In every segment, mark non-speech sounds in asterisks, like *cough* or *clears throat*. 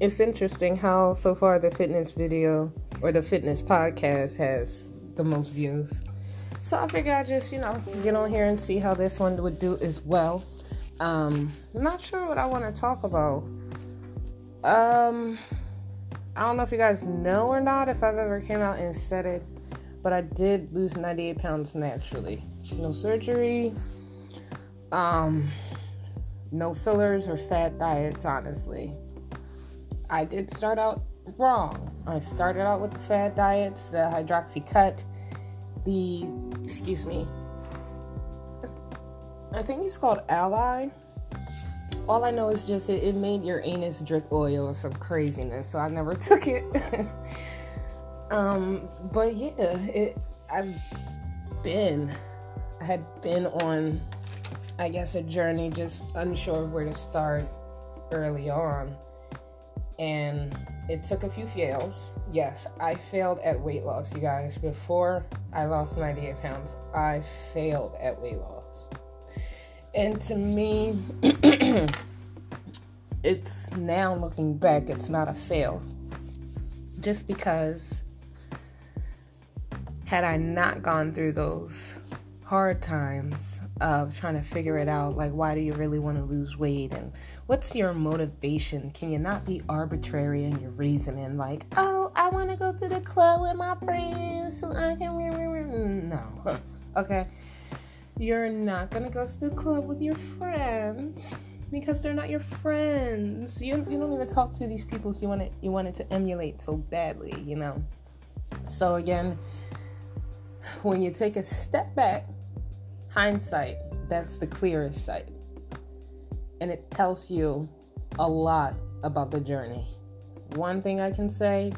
it's interesting how so far the fitness video or the fitness podcast has the most views. So I figured I'd just, you know, get on here and see how this one would do as well. Um, I'm not sure what I want to talk about. Um, I don't know if you guys know or not, if I've ever came out and said it, but I did lose 98 pounds naturally. No surgery, um, no fillers or fat diets, honestly. I did start out wrong. I started out with the fat diets, the Hydroxycut, the, excuse me, I think it's called Alli. All I know is just it, it made your anus drip oil or some craziness, so I never *laughs* took it. um, but yeah, it I've been I had been on I guess a journey just unsure of where to start early on. And it took a few fails. Yes, I failed at weight loss, you guys. Before I lost 98 pounds, I failed at weight loss. And to me, *clears throat* it's now looking back, it's not a fail. Just because had I not gone through those hard times of trying to figure it out, like why do you really want to lose weight and what's your motivation? Can you not be arbitrary in your reasoning? Like, oh, I want to go to the club with my friends so I can. No. *laughs* Okay. You're not to go to the club with your friends because they're not your friends. You, you don't even talk to these people so you want it you wanted to emulate so badly, you know. So again, when you take a step back, hindsight, that's the clearest sight and it tells you a lot about the journey. One thing I can say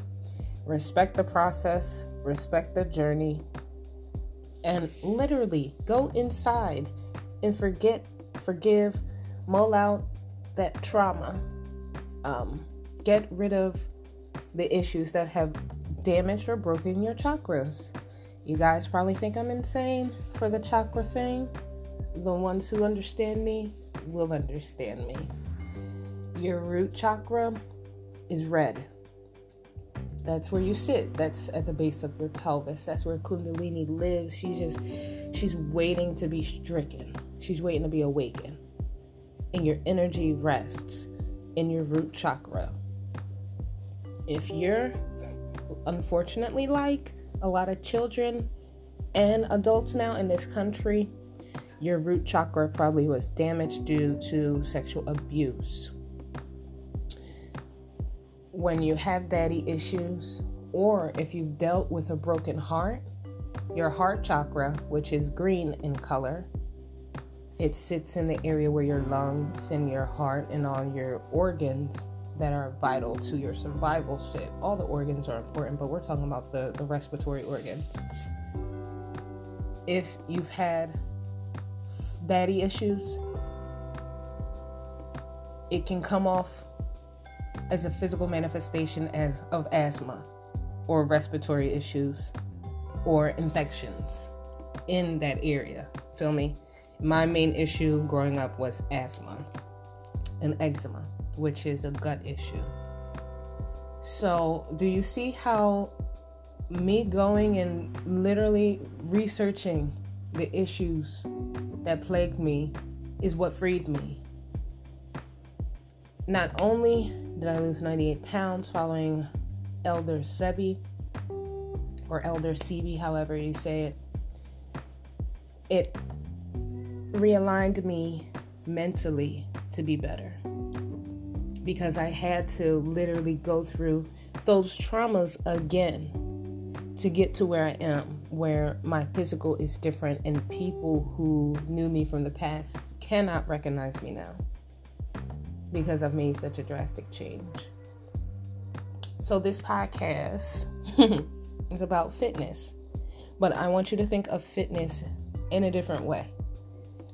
respect the process, respect the journey, and literally go inside and forget, forgive, mull out that trauma. Um, get rid of the issues that have damaged or broken your chakras. You guys probably think I'm insane for the chakra thing. The ones who understand me, will understand me. Your root chakra is red. That's where you sit. That's at the base of your pelvis. That's where Kundalini lives. She's just, she's waiting to be stricken. She's waiting to be awakened. And your energy rests in your root chakra. If you're, unfortunately, like a lot of children and adults now in this country, your root chakra probably was damaged due to sexual abuse. When you have daddy issues, or if you've dealt with a broken heart, your heart chakra, which is green in color, it sits in the area where your lungs and your heart and all your organs that are vital to your survival sit. All the organs are important, but we're talking about the, the respiratory organs. If you've had daddy issues, it can come off as a physical manifestation as, of asthma or respiratory issues or infections in that area. Feel me? My main issue growing up was asthma and eczema, which is a gut issue. So, do you see how me going and literally researching the issues that plagued me is what freed me. Not only did I lose 98 pounds following Elder Sebi, or Elder Sebi, however you say it, it realigned me mentally to be better. Because I had to literally go through those traumas again to get to where I am, where my physical is different, and people who knew me from the past cannot recognize me now because I've made such a drastic change. So, this podcast *laughs* is about fitness, but I want you to think of fitness in a different way.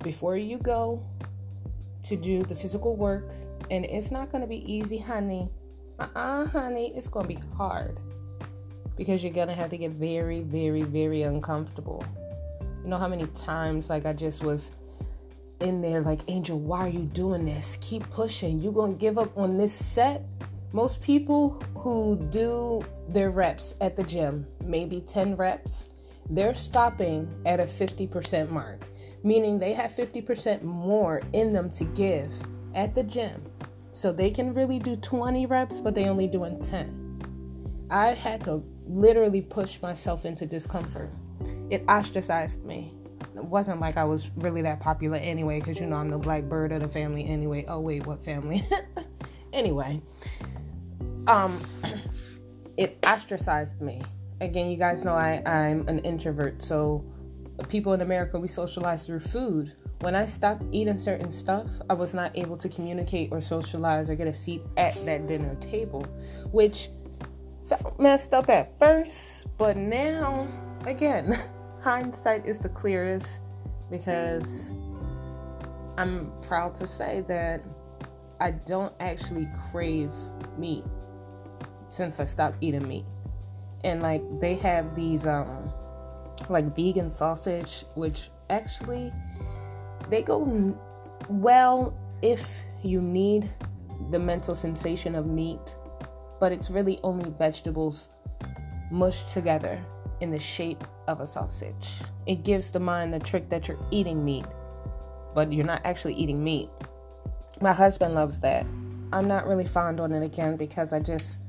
Before you go to do the physical work, and it's not going to be easy, honey. Uh uh-uh, uh honey, it's going to be hard because you're gonna have to get very, very, very uncomfortable. You know how many times like I just was in there like, Angel, why are you doing this? Keep pushing. You're gonna give up on this set? Most people who do their reps at the gym, maybe 10 reps, they're stopping at a 50% mark, meaning they have 50% more in them to give at the gym. So they can really do 20 reps, but they only doing 10. I had to literally push myself into discomfort. It ostracized me. It wasn't like I was really that popular anyway, because you know I'm the black bird of the family anyway. Oh wait, what family? *laughs* anyway, um, *clears throat* it ostracized me. Again, you guys know I, I'm an introvert, so people in America we socialize through food. When I stopped eating certain stuff, I was not able to communicate or socialize or get a seat at that dinner table, which felt messed up at first, but now, again, *laughs* hindsight is the clearest because I'm proud to say that I don't actually crave meat since I stopped eating meat. And like they have these um like vegan sausage which actually they go well if you need the mental sensation of meat, but it's really only vegetables mushed together in the shape of a sausage. It gives the mind the trick that you're eating meat, but you're not actually eating meat. My husband loves that. I'm not really fond on it again because I just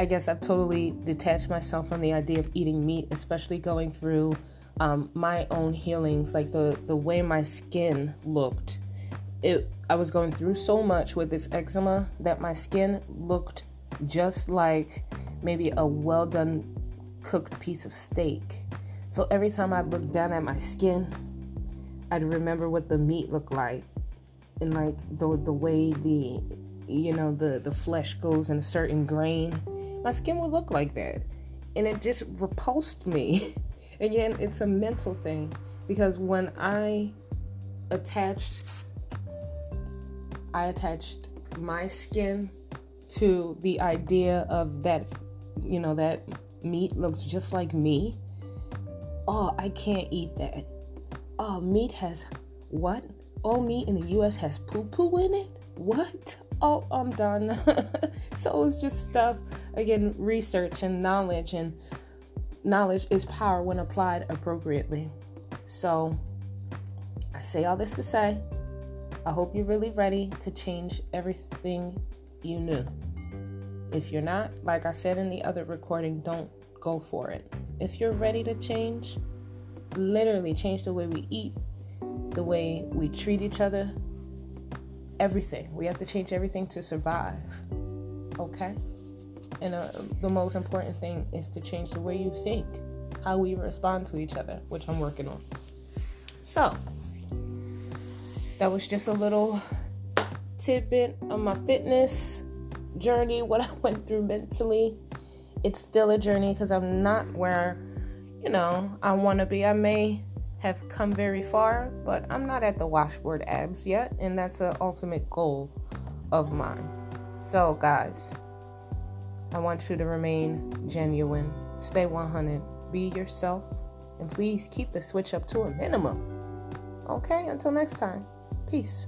I guess I've totally detached myself from the idea of eating meat, especially going through um, my own healings, like the the way my skin looked. It I was going through so much with this eczema that my skin looked just like maybe a well done cooked piece of steak. So every time I looked down at my skin, I'd remember what the meat looked like and like the the way the you know the the flesh goes in a certain grain my skin would look like that. And it just repulsed me. *laughs* Again, it's a mental thing because when I attached I attached my skin to the idea of that you know that meat looks just like me. Oh, I can't eat that. Oh, meat has what? All meat in the US has poo poo in it? What? oh, I'm done. *laughs* so it's just stuff, again, research and knowledge, and knowledge is power when applied appropriately. So I say all this to say, I hope you're really ready to change everything you knew. If you're not, like I said in the other recording, don't go for it. If you're ready to change, literally change the way we eat, the way we treat each other, everything. We have to change everything to survive. Okay? And uh, the most important thing is to change the way you think, how we respond to each other, which I'm working on. So, that was just a little tidbit of my fitness journey, *laughs* what I went through mentally. It's still a journey because I'm not where, you know, I want to be. I may have come very far, but I'm not at the washboard abs yet, and that's an ultimate goal of mine. So, guys, I want you to remain genuine, stay 100, be yourself, and please keep the switch up to a minimum. Okay, until next time, peace.